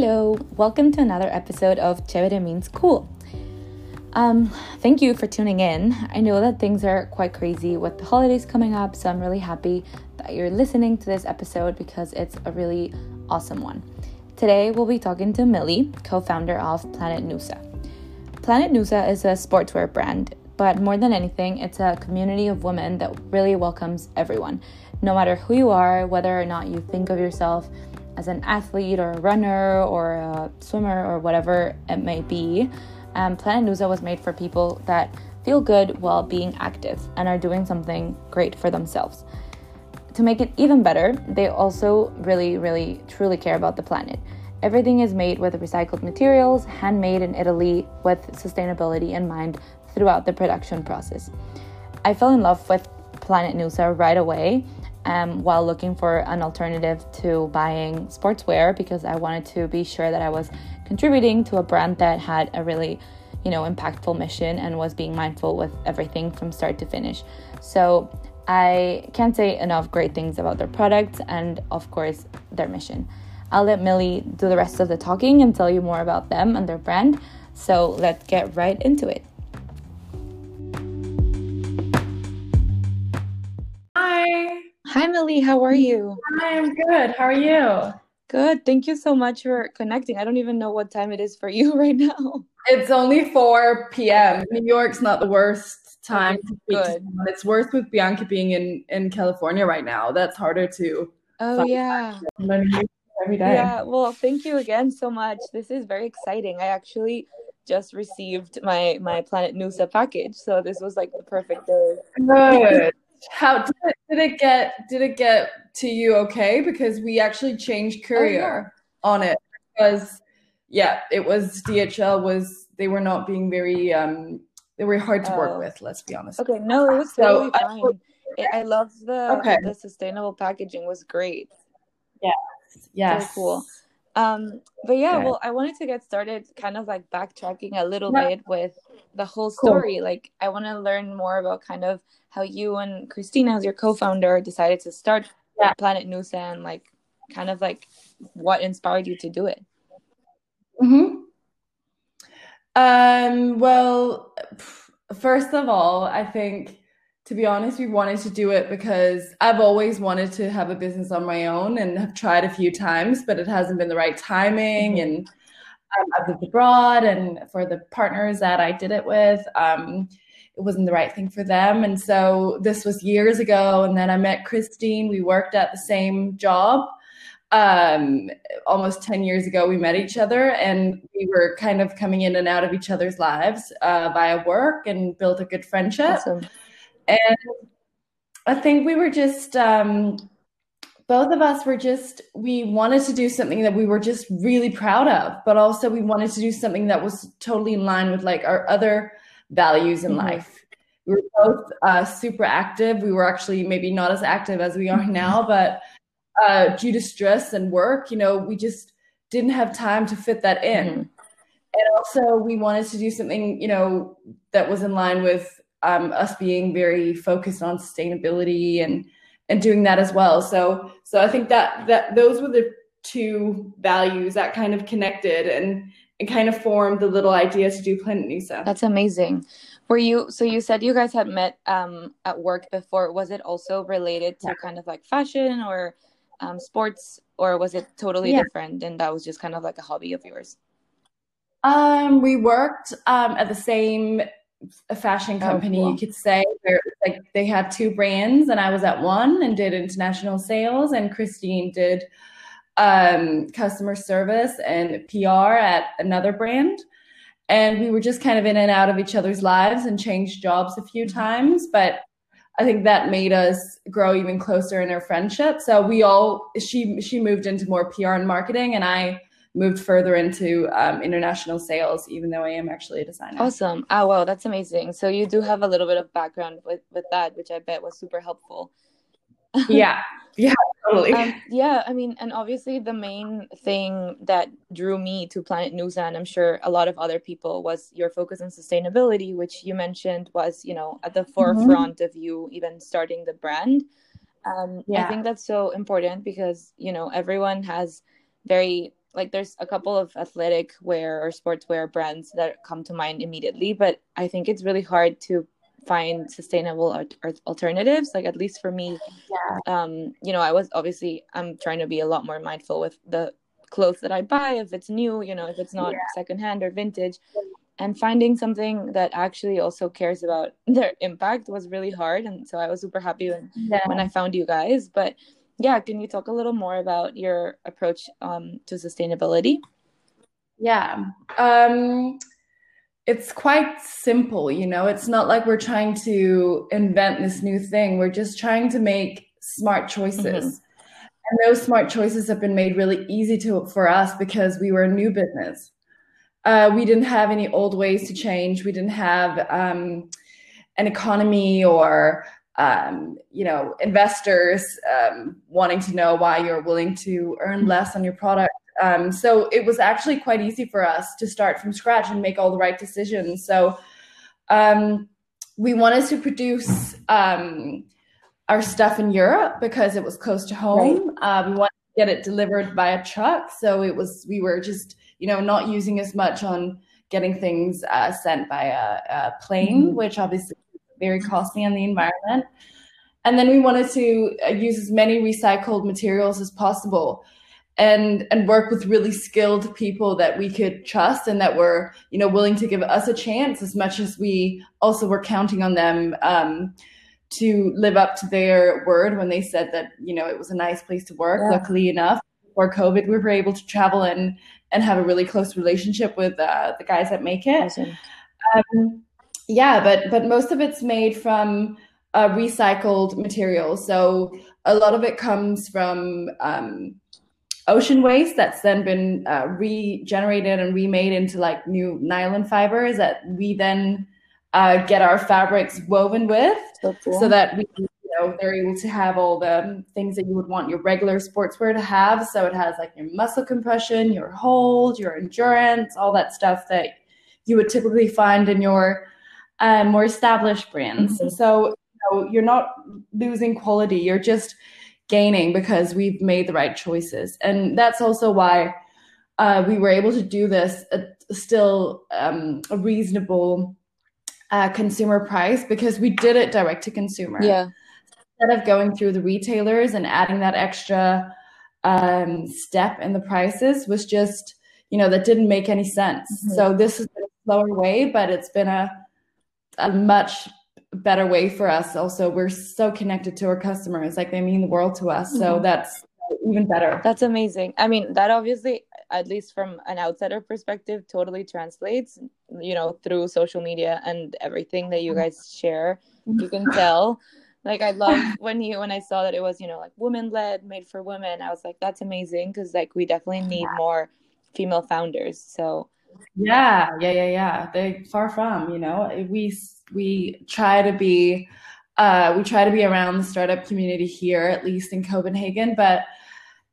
Hello, welcome to another episode of Chévere Means Cool. Um, thank you for tuning in. I know that things are quite crazy with the holidays coming up, so I'm really happy that you're listening to this episode because it's a really awesome one. Today, we'll be talking to Millie, co founder of Planet Nusa. Planet Nusa is a sportswear brand, but more than anything, it's a community of women that really welcomes everyone, no matter who you are, whether or not you think of yourself as an athlete or a runner or a swimmer or whatever it may be. Um, Planet Nusa was made for people that feel good while being active and are doing something great for themselves. To make it even better, they also really, really, truly care about the planet. Everything is made with recycled materials, handmade in Italy, with sustainability in mind throughout the production process. I fell in love with Planet Nusa right away um, while looking for an alternative to buying sportswear because I wanted to be sure that I was contributing to a brand that had a really you know impactful mission and was being mindful with everything from start to finish. So i can't say enough great things about their products and of course their mission. I'll let millie do the rest of the talking and tell you more about them and their brand. So let's get right into it. Hi hi millie how are you hi i'm good how are you Good. Thank you so much for connecting. I don't even know what time it is for you right now. It's only 4 p.m. New York's not the worst time okay, to good. To it's worse with Bianca being in in California right now. That's harder to Oh yeah. Every day. Yeah, well, thank you again so much. This is very exciting. I actually just received my my Planet Nusa package, so this was like the perfect day. Good. How did it, did it get did it get to you okay? Because we actually changed courier oh, yeah. on it because yeah, it was DHL was they were not being very um they were hard to work oh. with, let's be honest. Okay, no, it was totally so, fine. I, I love the okay. the sustainable packaging was great. Yeah. Yes. Cool. Um, but yeah, well, I wanted to get started kind of like backtracking a little yeah. bit with the whole story. Cool. Like, I want to learn more about kind of how you and Christina, as your co founder, decided to start yeah. Planet Nusa and like kind of like what inspired you to do it. Hmm. Um. Well, first of all, I think to be honest, we wanted to do it because I've always wanted to have a business on my own and have tried a few times, but it hasn't been the right timing. Mm-hmm. And um, I've lived abroad, and for the partners that I did it with, um, it wasn't the right thing for them. And so this was years ago. And then I met Christine. We worked at the same job. Um, almost 10 years ago, we met each other and we were kind of coming in and out of each other's lives uh, via work and built a good friendship. Awesome and I think we were just um, both of us were just we wanted to do something that we were just really proud of, but also we wanted to do something that was totally in line with like our other values in mm-hmm. life. We were both uh, super active. We were actually maybe not as active as we are now, but uh, due to stress and work, you know, we just didn't have time to fit that in. Mm-hmm. And also, we wanted to do something, you know, that was in line with um, us being very focused on sustainability and and doing that as well. So so I think that that those were the two values that kind of connected and and kind of formed the little idea to do Planet Nusa. That's amazing. Were you so you said you guys had met um, at work before? Was it also related to yeah. kind of like fashion or um, sports, or was it totally yeah. different and that was just kind of like a hobby of yours? Um, we worked um, at the same a fashion oh, company, oh, cool. you could say. Where like they had two brands, and I was at one and did international sales, and Christine did um, customer service and PR at another brand. And we were just kind of in and out of each other's lives and changed jobs a few mm-hmm. times, but I think that made us grow even closer in our friendship. So we all she she moved into more PR and marketing, and I moved further into um, international sales, even though I am actually a designer. Awesome. Oh, wow, that's amazing. So you do have a little bit of background with, with that, which I bet was super helpful. yeah. Yeah, totally. Um, yeah, I mean, and obviously the main thing that drew me to Planet Nusa, and I'm sure a lot of other people, was your focus on sustainability, which you mentioned was, you know, at the mm-hmm. forefront mm-hmm. of you even starting the brand. Um, yeah. I think that's so important because, you know, everyone has very like there's a couple of athletic wear or sportswear brands that come to mind immediately, but I think it's really hard to find sustainable alternatives like at least for me yeah. um you know i was obviously i'm trying to be a lot more mindful with the clothes that i buy if it's new you know if it's not yeah. secondhand or vintage and finding something that actually also cares about their impact was really hard and so i was super happy when, yeah. when i found you guys but yeah can you talk a little more about your approach um, to sustainability? Yeah um, it's quite simple you know? It's not like we're trying to invent this new thing. We're just trying to make smart choices. Mm-hmm. and those smart choices have been made really easy to for us because we were a new business. Uh, we didn't have any old ways to change. We didn't have um, an economy or um, you know investors um, wanting to know why you're willing to earn less on your product. Um, so it was actually quite easy for us to start from scratch and make all the right decisions. So um, we wanted to produce um, our stuff in Europe because it was close to home. Right. Uh, we wanted to get it delivered by a truck, so it was we were just you know, not using as much on getting things uh, sent by a, a plane, mm-hmm. which obviously very costly on the environment. And then we wanted to uh, use as many recycled materials as possible and and work with really skilled people that we could trust and that were you know willing to give us a chance as much as we also were counting on them um, to live up to their word when they said that you know it was a nice place to work yeah. luckily enough before covid we were able to travel and and have a really close relationship with uh, the guys that make it. Um, yeah, but but most of it's made from uh, recycled materials. So a lot of it comes from um, ocean waste that's then been uh, regenerated and remade into like new nylon fibers that we then uh, get our fabrics woven with, so, cool. so that we you know, they're able to have all the things that you would want your regular sportswear to have. So it has like your muscle compression, your hold, your endurance, all that stuff that you would typically find in your um, more established brands. Mm-hmm. So you know, you're not losing quality, you're just gaining because we've made the right choices. And that's also why uh, we were able to do this at still um, a reasonable uh, consumer price because we did it direct to consumer. Yeah instead of going through the retailers and adding that extra um, step in the prices was just you know that didn't make any sense mm-hmm. so this has been a slower way but it's been a, a much better way for us. Also we're so connected to our customers. Like they mean the world to us. So mm-hmm. that's even better. That's amazing. I mean that obviously at least from an outsider perspective totally translates you know through social media and everything that you guys share. You can tell. Like I love when you when I saw that it was you know like women led, made for women. I was like, that's amazing because like we definitely need more female founders. So yeah, yeah, yeah, yeah. They far from you know we we try to be uh, we try to be around the startup community here, at least in Copenhagen, but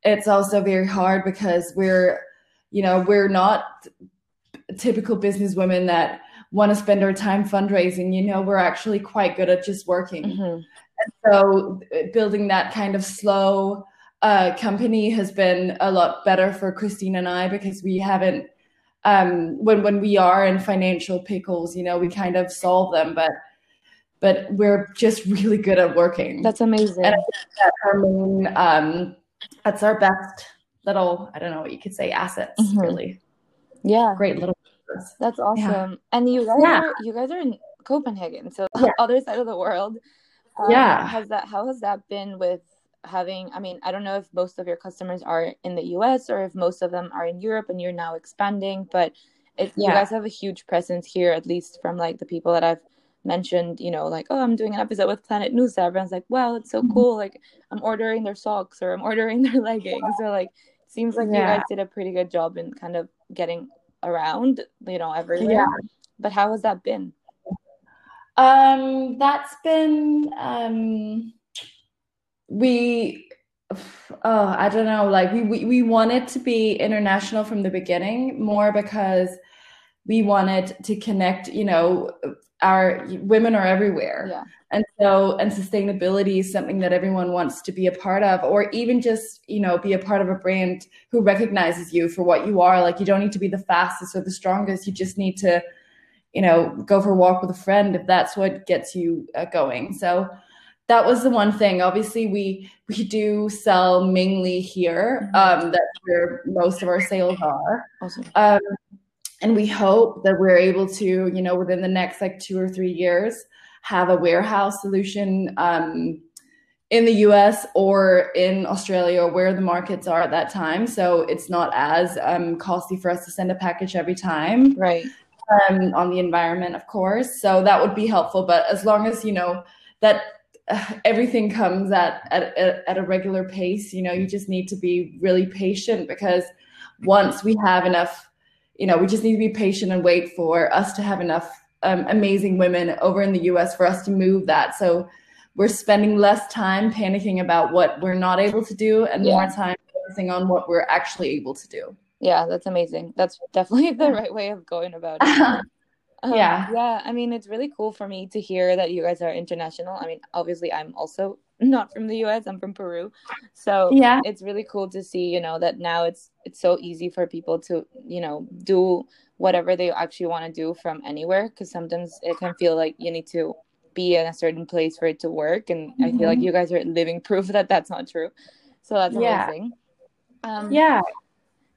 it's also very hard because we're you know we're not typical business women that want to spend our time fundraising you know we're actually quite good at just working mm-hmm. And so building that kind of slow uh, company has been a lot better for Christine and I because we haven't um, when when we are in financial pickles, you know, we kind of solve them, but but we're just really good at working. That's amazing. And that's our main um, that's our best little I don't know what you could say assets mm-hmm. really. Yeah, great little. That's awesome. Yeah. And you guys yeah. are you guys are in Copenhagen, so yeah. other side of the world. Um, yeah. Has that how has that been with having I mean, I don't know if most of your customers are in the US or if most of them are in Europe and you're now expanding, but if yeah. you guys have a huge presence here, at least from like the people that I've mentioned, you know, like, oh, I'm doing an episode with Planet Nusa. Everyone's like, wow, it's so mm-hmm. cool. Like, I'm ordering their socks or I'm ordering their leggings. So, like, seems like yeah. you guys did a pretty good job in kind of getting around, you know, everywhere. Yeah. But how has that been? Um, that's been um, we. Oh, I don't know. Like we, we we wanted to be international from the beginning, more because we wanted to connect. You know, our women are everywhere. Yeah. And so, and sustainability is something that everyone wants to be a part of, or even just, you know, be a part of a brand who recognizes you for what you are. Like, you don't need to be the fastest or the strongest. You just need to, you know, go for a walk with a friend if that's what gets you uh, going. So, that was the one thing. Obviously, we we do sell mainly here. Mm-hmm. Um, that's where most of our sales are. Awesome. Um, and we hope that we're able to, you know, within the next like two or three years, have a warehouse solution um, in the US or in Australia or where the markets are at that time. So it's not as um, costly for us to send a package every time. Right. Um, on the environment, of course. So that would be helpful. But as long as, you know, that everything comes at, at, at a regular pace, you know, you just need to be really patient because once we have enough, you know, we just need to be patient and wait for us to have enough um, amazing women over in the US for us to move that. So we're spending less time panicking about what we're not able to do and yeah. more time focusing on what we're actually able to do. Yeah, that's amazing. That's definitely the right way of going about it. Um, yeah. Yeah. I mean, it's really cool for me to hear that you guys are international. I mean, obviously, I'm also not from the US. I'm from Peru. So yeah, it's really cool to see, you know, that now it's it's so easy for people to, you know, do whatever they actually want to do from anywhere because sometimes it can feel like you need to be in a certain place for it to work and mm-hmm. i feel like mm-hmm. you guys are living proof that that's not true so that's yeah. amazing um, yeah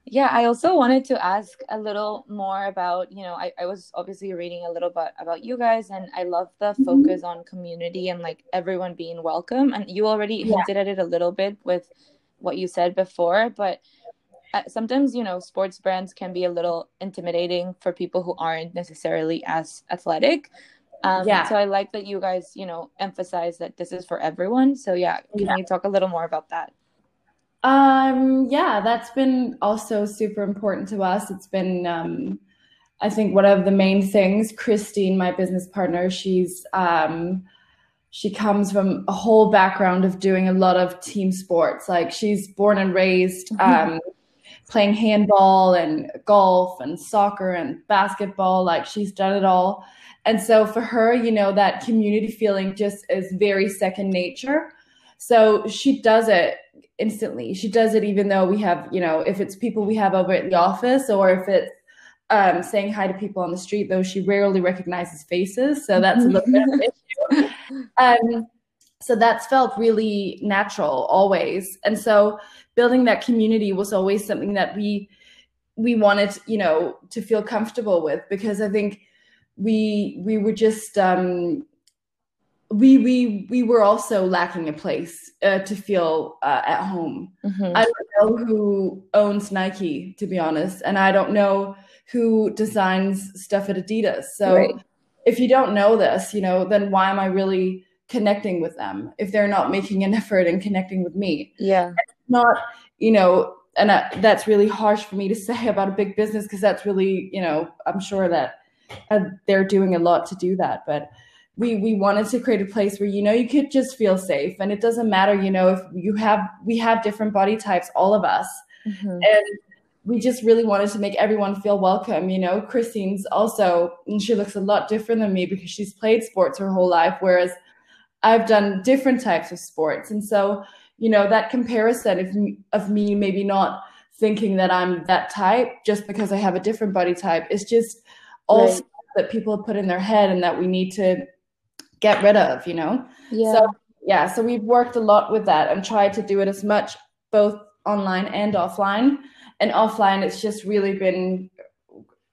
yeah i also wanted to ask a little more about you know I, I was obviously reading a little bit about you guys and i love the mm-hmm. focus on community and like everyone being welcome and you already yeah. hinted at it a little bit with what you said before but uh, sometimes you know sports brands can be a little intimidating for people who aren't necessarily as athletic um, yeah so i like that you guys you know emphasize that this is for everyone so yeah can yeah. you talk a little more about that um yeah that's been also super important to us it's been um i think one of the main things christine my business partner she's um she comes from a whole background of doing a lot of team sports like she's born and raised mm-hmm. um playing handball and golf and soccer and basketball. Like she's done it all. And so for her, you know, that community feeling just is very second nature. So she does it instantly. She does it even though we have, you know, if it's people we have over at the office or if it's um, saying hi to people on the street, though she rarely recognizes faces. So that's a little bit of an issue. Um, so that's felt really natural always. And so building that community was always something that we we wanted you know to feel comfortable with because i think we we were just um we we we were also lacking a place uh, to feel uh, at home. Mm-hmm. I don't know who owns Nike, to be honest, and I don't know who designs stuff at Adidas. So right. if you don't know this, you know, then why am I really connecting with them if they're not making an effort and connecting with me? Yeah, not, you know, and I, that's really harsh for me to say about a big business because that's really, you know, I'm sure that uh, they're doing a lot to do that. But we we wanted to create a place where you know you could just feel safe, and it doesn't matter, you know, if you have we have different body types, all of us, mm-hmm. and we just really wanted to make everyone feel welcome. You know, Christine's also, and she looks a lot different than me because she's played sports her whole life, whereas I've done different types of sports, and so you know that comparison of of me maybe not thinking that I'm that type just because I have a different body type is just all right. that people have put in their head and that we need to get rid of, you know? Yeah. So yeah, so we've worked a lot with that and tried to do it as much both online and offline. And offline it's just really been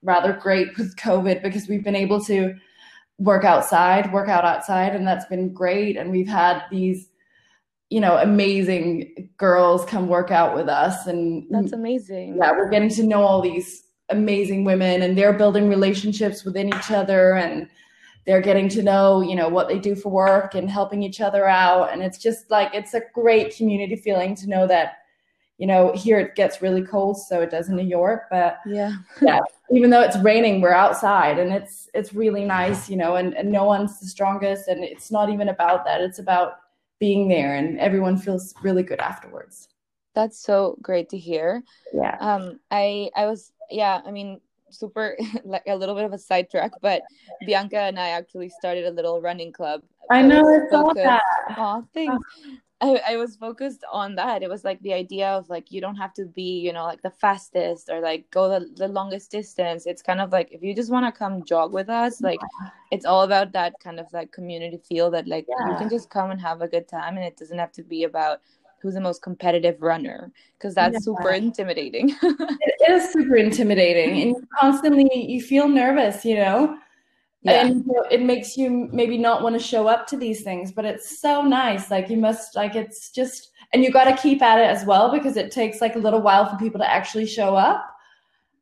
rather great with COVID because we've been able to work outside, work out outside, and that's been great. And we've had these you know, amazing girls come work out with us. And that's amazing. Yeah, we're getting to know all these amazing women and they're building relationships within each other and they're getting to know, you know, what they do for work and helping each other out. And it's just like, it's a great community feeling to know that, you know, here it gets really cold, so it does in New York, but yeah, yeah, even though it's raining, we're outside and it's, it's really nice, you know, and, and no one's the strongest. And it's not even about that. It's about, being there and everyone feels really good afterwards that's so great to hear yeah um i i was yeah i mean super like a little bit of a sidetrack, but Bianca and I actually started a little running club. I know it's all that. Oh, thanks. Uh-huh. I, I was focused on that. It was like the idea of like you don't have to be, you know, like the fastest or like go the, the longest distance. It's kind of like if you just want to come jog with us, like it's all about that kind of like community feel that like yeah. you can just come and have a good time and it doesn't have to be about who's the most competitive runner because that's yeah. super intimidating. it is super intimidating and constantly you feel nervous, you know yeah. and it makes you maybe not want to show up to these things but it's so nice like you must like it's just and you got to keep at it as well because it takes like a little while for people to actually show up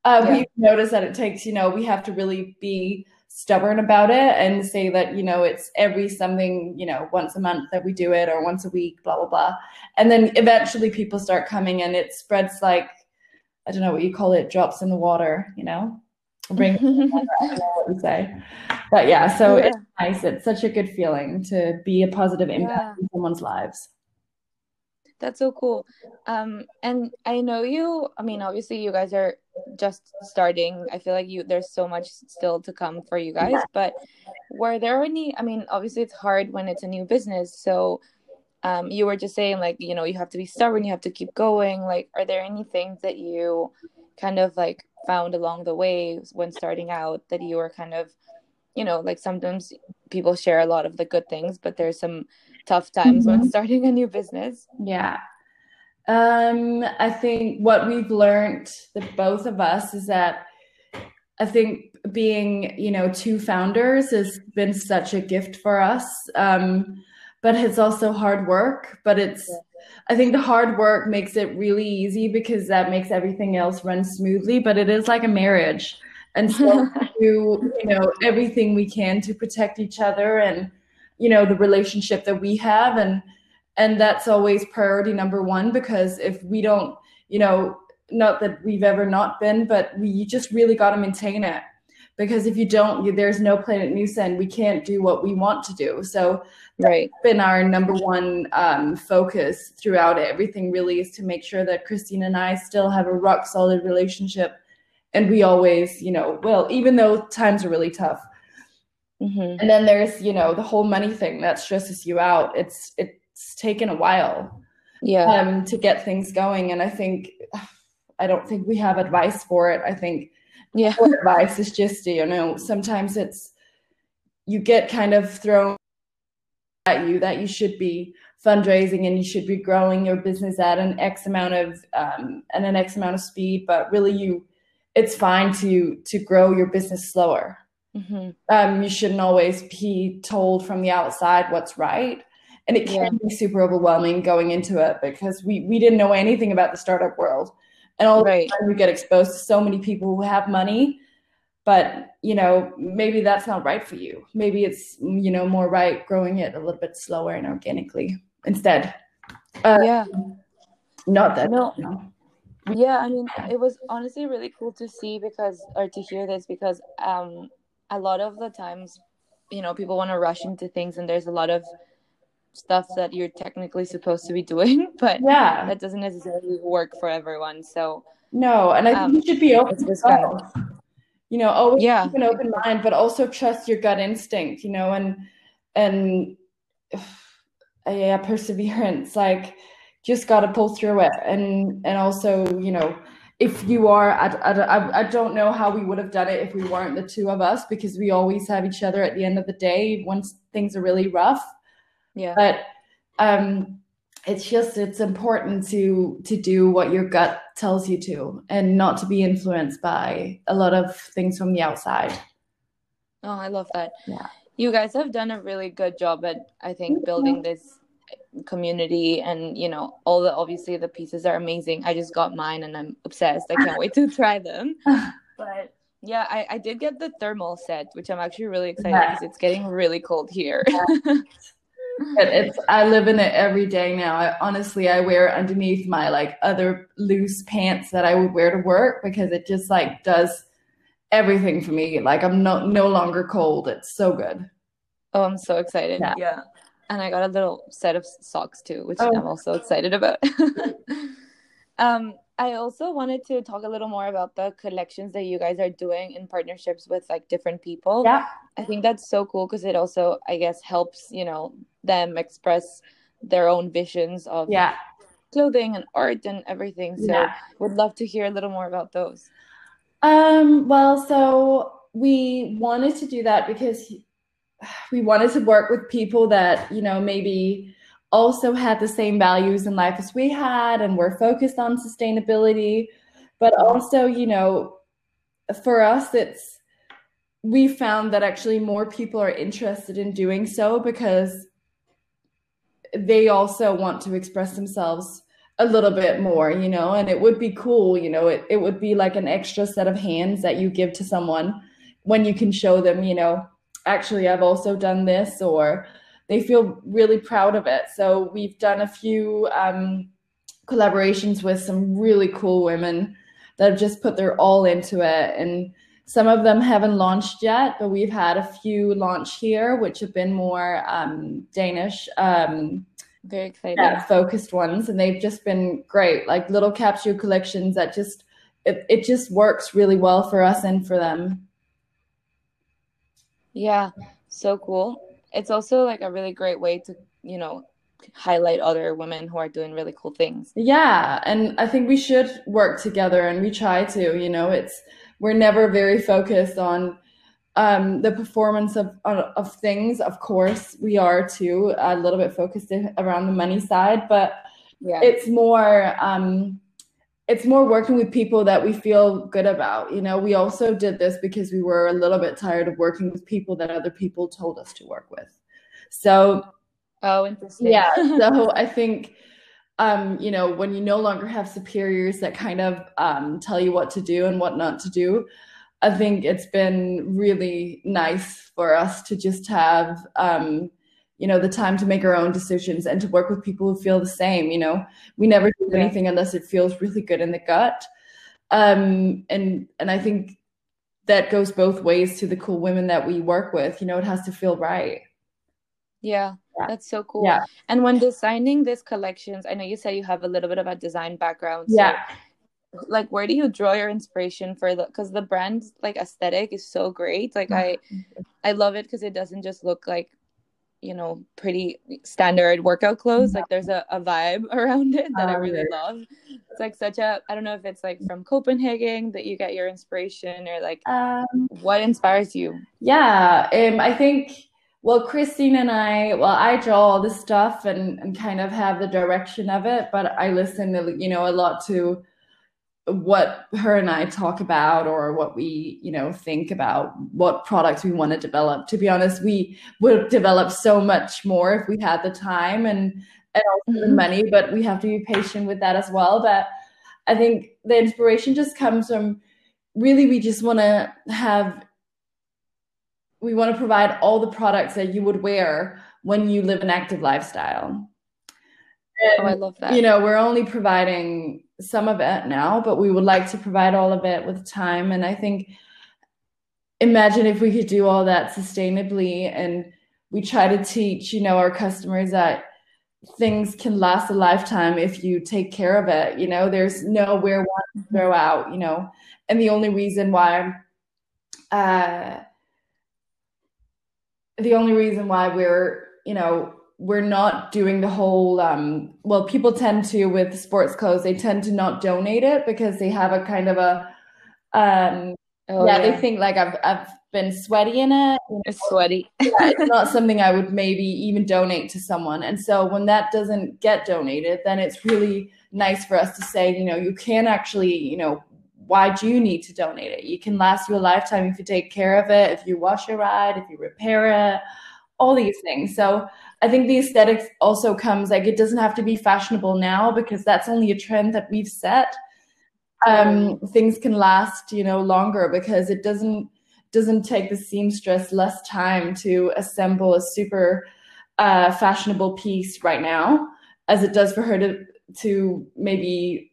uh, yeah. we notice that it takes you know we have to really be stubborn about it and say that you know it's every something you know once a month that we do it or once a week blah blah blah and then eventually people start coming and it spreads like i don't know what you call it drops in the water you know bring I don't know what you say. But yeah, so yeah. it's nice. It's such a good feeling to be a positive impact yeah. in someone's lives. That's so cool. Um, and I know you, I mean, obviously you guys are just starting. I feel like you there's so much still to come for you guys, but were there any I mean, obviously it's hard when it's a new business. So um you were just saying like, you know, you have to be stubborn, you have to keep going. Like, are there any things that you kind of like found along the way when starting out that you were kind of you know like sometimes people share a lot of the good things but there's some tough times mm-hmm. when starting a new business yeah um i think what we've learned the both of us is that i think being you know two founders has been such a gift for us um but it's also hard work but it's yeah I think the hard work makes it really easy because that makes everything else run smoothly. But it is like a marriage, and so do you know everything we can to protect each other and you know the relationship that we have, and and that's always priority number one because if we don't, you know, not that we've ever not been, but we just really got to maintain it because if you don't, you, there's no Planet Nusend. We can't do what we want to do. So right been our number one um, focus throughout everything really is to make sure that christine and i still have a rock solid relationship and we always you know well even though times are really tough mm-hmm. and then there's you know the whole money thing that stresses you out. It's it's taken a while yeah. um to get things going. And i think i don't think we have advice for it. I think yeah. advice is just you know sometimes it's you get kind of thrown at you that you should be fundraising and you should be growing your business at an X amount of um, and an X amount of speed, but really you it's fine to to grow your business slower. Mm-hmm. Um, you shouldn't always be told from the outside what's right. And it can yeah. be super overwhelming going into it because we we didn't know anything about the startup world. And all right. the time we get exposed to so many people who have money but you know maybe that's not right for you maybe it's you know more right growing it a little bit slower and organically instead uh, yeah not that no know. yeah i mean it was honestly really cool to see because or to hear this because um a lot of the times you know people want to rush into things and there's a lot of stuff that you're technically supposed to be doing but yeah that doesn't necessarily work for everyone so no and i think um, you should be open to you know always yeah. keep an open mind but also trust your gut instinct you know and and yeah perseverance like just got to pull through it and and also you know if you are I, I, I don't know how we would have done it if we weren't the two of us because we always have each other at the end of the day once things are really rough. Yeah. But um it's just it's important to to do what your gut tells you to and not to be influenced by a lot of things from the outside. Oh i love that. Yeah. You guys have done a really good job at i think building this community and you know all the obviously the pieces are amazing i just got mine and i'm obsessed i can't wait to try them but yeah I, I did get the thermal set which i'm actually really excited because it's getting really cold here it's I live in it every day now. I, honestly, I wear underneath my like other loose pants that I would wear to work because it just like does everything for me. Like I'm no no longer cold. It's so good. Oh, I'm so excited. Yeah. yeah. And I got a little set of socks too, which oh. I'm also excited about. um I also wanted to talk a little more about the collections that you guys are doing in partnerships with like different people. Yeah. I think that's so cool because it also, I guess, helps, you know, them express their own visions of yeah clothing and art and everything. So Yeah. would love to hear a little more about those. Um, well, so we wanted to do that because we wanted to work with people that, you know, maybe also had the same values in life as we had and were focused on sustainability. But also, you know, for us, it's we found that actually more people are interested in doing so because they also want to express themselves a little bit more, you know, and it would be cool, you know, it, it would be like an extra set of hands that you give to someone when you can show them, you know, actually, I've also done this, or they feel really proud of it. So we've done a few um, collaborations with some really cool women that have just put their all into it. And some of them haven't launched yet, but we've had a few launch here, which have been more um, Danish. Um, Very yeah, focused ones and they've just been great like little capsule collections that just it, it just works really well for us and for them Yeah, so cool. It's also like a really great way to, you know, highlight other women who are doing really cool things. yeah and i think we should work together and we try to you know it's we're never very focused on um, the performance of of things of course we are too a little bit focused around the money side but Yeah. it's more um it's more working with people that we feel good about you know? We also did this because we were a little bit tired of working with people that other people told us to work with. So oh, interesting. yeah so i think um you know when you no longer have superiors that kind of um tell you what to do and what not to do i think it's been really nice for us to just have um you know the time to make our own decisions and to work with people who feel the same you know? We never Yeah. anything unless it feels really good in the gut um and and i think that goes both ways to the cool women that we work with you know it has to feel right Yeah, Yeah. that's so cool. Yeah. And when designing these collections, I know you said you have a little bit of a design background. So, yeah like, where do you draw your inspiration for the? Because the brand's like aesthetic is so great. Like, I, I love it because it doesn't just look like, you know, pretty standard workout clothes. Like, there's a, a vibe around it that I Oh, really love. It's like such a. I don't know if it's like from Copenhagen that you get your inspiration or like um what inspires you. Yeah, um, I think, well, Christine and I, well, I draw all this stuff and, and kind of have the direction of it, but I listen, to, you know, a lot to what her and I talk about or what we, you know, think about what products we want to develop. To be honest, we would develop so much more if we had the time and and also the Mhm. money, but we have to be patient with that as well. But I think the inspiration just comes from really we just want to have we want to provide all the products that you would wear when you live an active lifestyle. Oh, I love that. You know, we're only providing some of it now, but we would like to provide all of it with time. And I think, imagine if we could do all that sustainably and we try to teach, you know, our customers that things can last a lifetime if you take care of it. You know, there's nowhere one to throw out, you know, and the only reason why, uh, the only reason why we're, you know, we're not doing the whole um well people tend to with sports clothes they tend to not donate it because they have a kind of a um oh, yeah, they think like I've I've been sweaty in it you know, it's sweaty. yeah, it's not something I would maybe even donate to someone. And so when that doesn't get donated, then it's really nice for us to say, you know, you can actually, you know, why do you need to donate it? You can last you a lifetime if you take care of it, if you wash it right, if you repair it, all these things. So I think the aesthetics also comes like it doesn't have to be fashionable now because that's only a trend that we've set. Um, things can last, you know, longer because it doesn't doesn't take the seamstress less time to assemble a super uh, fashionable piece right now as it does for her to to maybe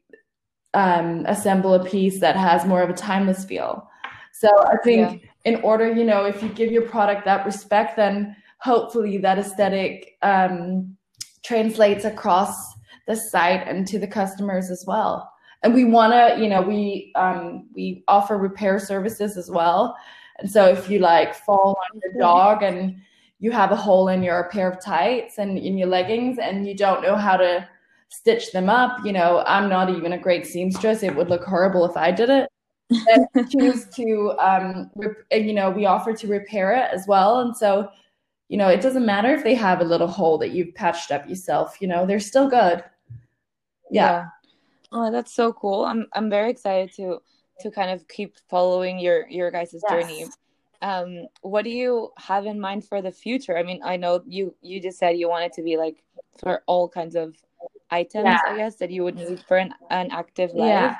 um, assemble a piece that has more of a timeless feel. So I think in order, you know, if you give your product that respect, then hopefully that aesthetic um, translates across the site and to the customers as well. and we want to you know we um we offer repair services as well. And so if you like fall on your dog and you have a hole in your pair of tights and in your leggings and you don't know how to stitch them up you know i'm not even a great seamstress. It would look horrible if i did it. And choose to um rep- you know we offer to repair it as well. And so you know it doesn't matter if they have a little hole that you've patched up yourself you know they're still good yeah, yeah. oh that's so cool i'm i'm very excited to to kind of keep following your your guys' yes. journey um what do you have in mind for the future i mean i know you you just said you wanted to be like for all kinds of items yeah. i guess that you would need for an, an active life yeah.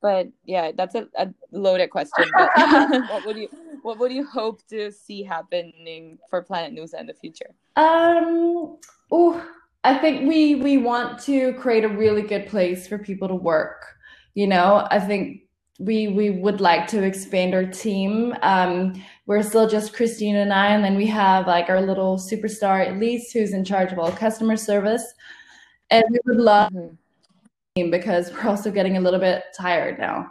but yeah that's a, a loaded question what would you what would you hope to see happening for planet Nusa in the future um oh i think we we want to create a really good place for people to work you know i think we we would like to expand our team. Um, we're still just Christina and I, and then we have like our little superstar Elise, who's in charge of all customer service, and we would love mm-hmm. because we're also getting a little bit tired now,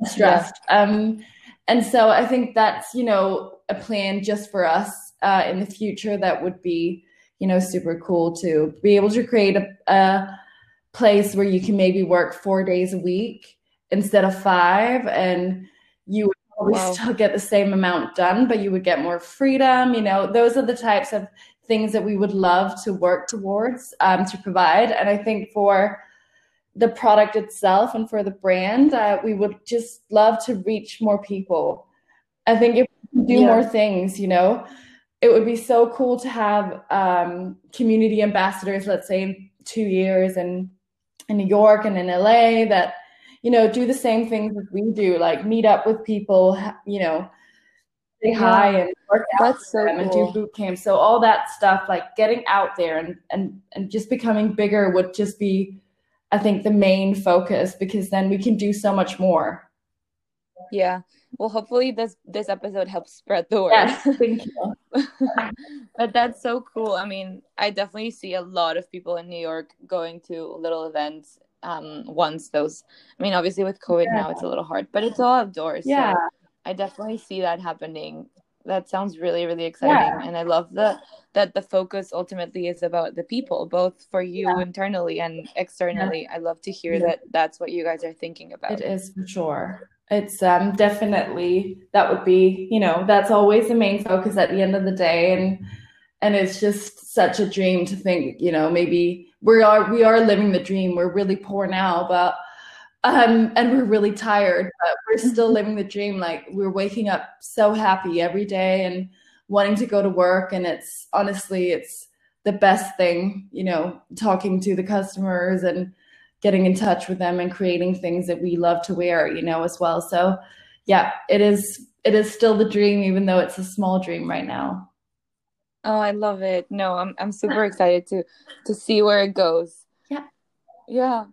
uh, stressed. Yeah. Um, and so I think that's you know a plan just for us uh, in the future that would be you know super cool to be able to create a, a place where you can maybe work four days a week instead of five and you would probably wow. still get the same amount done but you would get more freedom you know those are the types of things that we would love to work towards um, to provide and i think for the product itself and for the brand uh, we would just love to reach more people i think if we do yeah. more things you know it would be so cool to have um, community ambassadors let's say in two years and in new york and in la that you know, do the same things as we do, like meet up with people, you know, say hi and work out That's so cool. and do boot camp. So all that stuff, like getting out there and and and just becoming bigger would just be, I think, the main focus because then we can do so much more. Yeah. Well, hopefully this this episode helps spread the word. Yes, thank you. but that's so cool. I mean, I definitely see a lot of people in New York going to little events um once those i mean obviously with covid yeah. now it's a little hard but it's all outdoors yeah so i definitely see that happening that sounds really really exciting yeah. and i love the that the focus ultimately is about the people both for you yeah. internally and externally. I love to hear that that's what you guys are thinking about. It is for sure. It's um definitely that would be you know that's always the main focus at the end of the day and and it's just such a dream to think you know maybe we are we are living the dream. We're really poor now but um and we're really tired but we're still mm-hmm. living the dream like we're waking up so happy every day and wanting to go to work and it's honestly it's the best thing you know talking to the customers and getting in touch with them and creating things that we love to wear you know as well so yeah it is it is still the dream even though it's a small dream right now Oh, I love it. No, I'm I'm super excited to to see where it goes. Yeah. Yeah.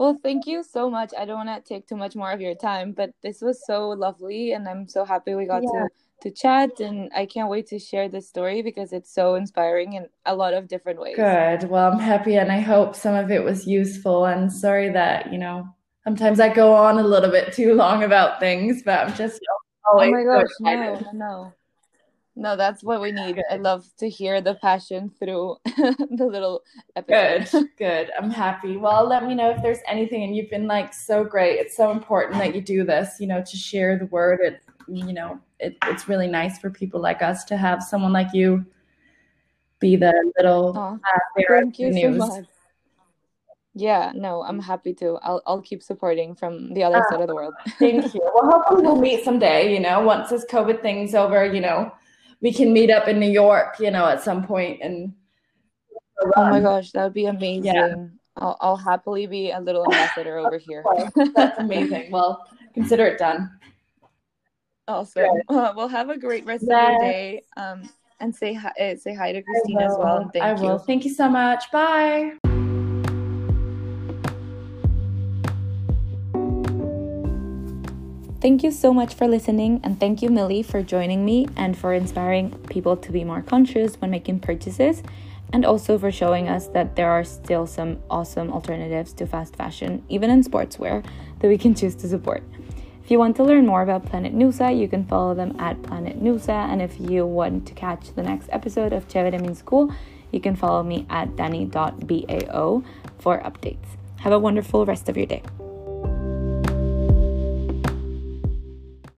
Well, thank you so much. I don't want to take too much more of your time, but this was so lovely and I'm so happy we got yeah. to to chat and I can't wait to share this story because it's so inspiring in a lot of different ways. Good. Well, I'm happy and I hope some of it was useful and sorry that, you know, sometimes I go on a little bit too long about things, but I'm just always Oh my gosh, no, no, no. No, that's what we need. I love to hear the passion through the little episodes. Good, good. I'm happy. Well, let me know if there's anything. And you've been like so great. It's so important that you do this, you know, to share the word. It, you know, it, it's really nice for people like us to have someone like you be the little oh, thank you news. so much. Yeah, no, I'm happy to. I'll I'll keep supporting from the other uh, side of the world. thank you. Well, hopefully we'll meet someday. You know, once this COVID thing's over. You know, we can meet up in New York, you know, at some point and. Oh my gosh, that would be amazing. Yeah. I'll, I'll happily be a little ambassador over here. That's amazing. Well, consider it done. Awesome. Uh, well, have a great rest yes. of your day. Um, and say hi, eh, say hi to Christina as well. And thank I you. will. Thank you so much. Bye. Thank you so much for listening, and thank you, Millie, for joining me and for inspiring people to be more conscious when making purchases. and also for showing us that there are still some awesome alternatives to fast fashion, even in sportswear, that we can choose to support. If you want to learn more about Planet Nusa, you can follow them at Planet Nusa. And if you want to catch the next episode of Chévere Means Cool, you can follow me at danny.bao for updates. Have a wonderful rest of your day.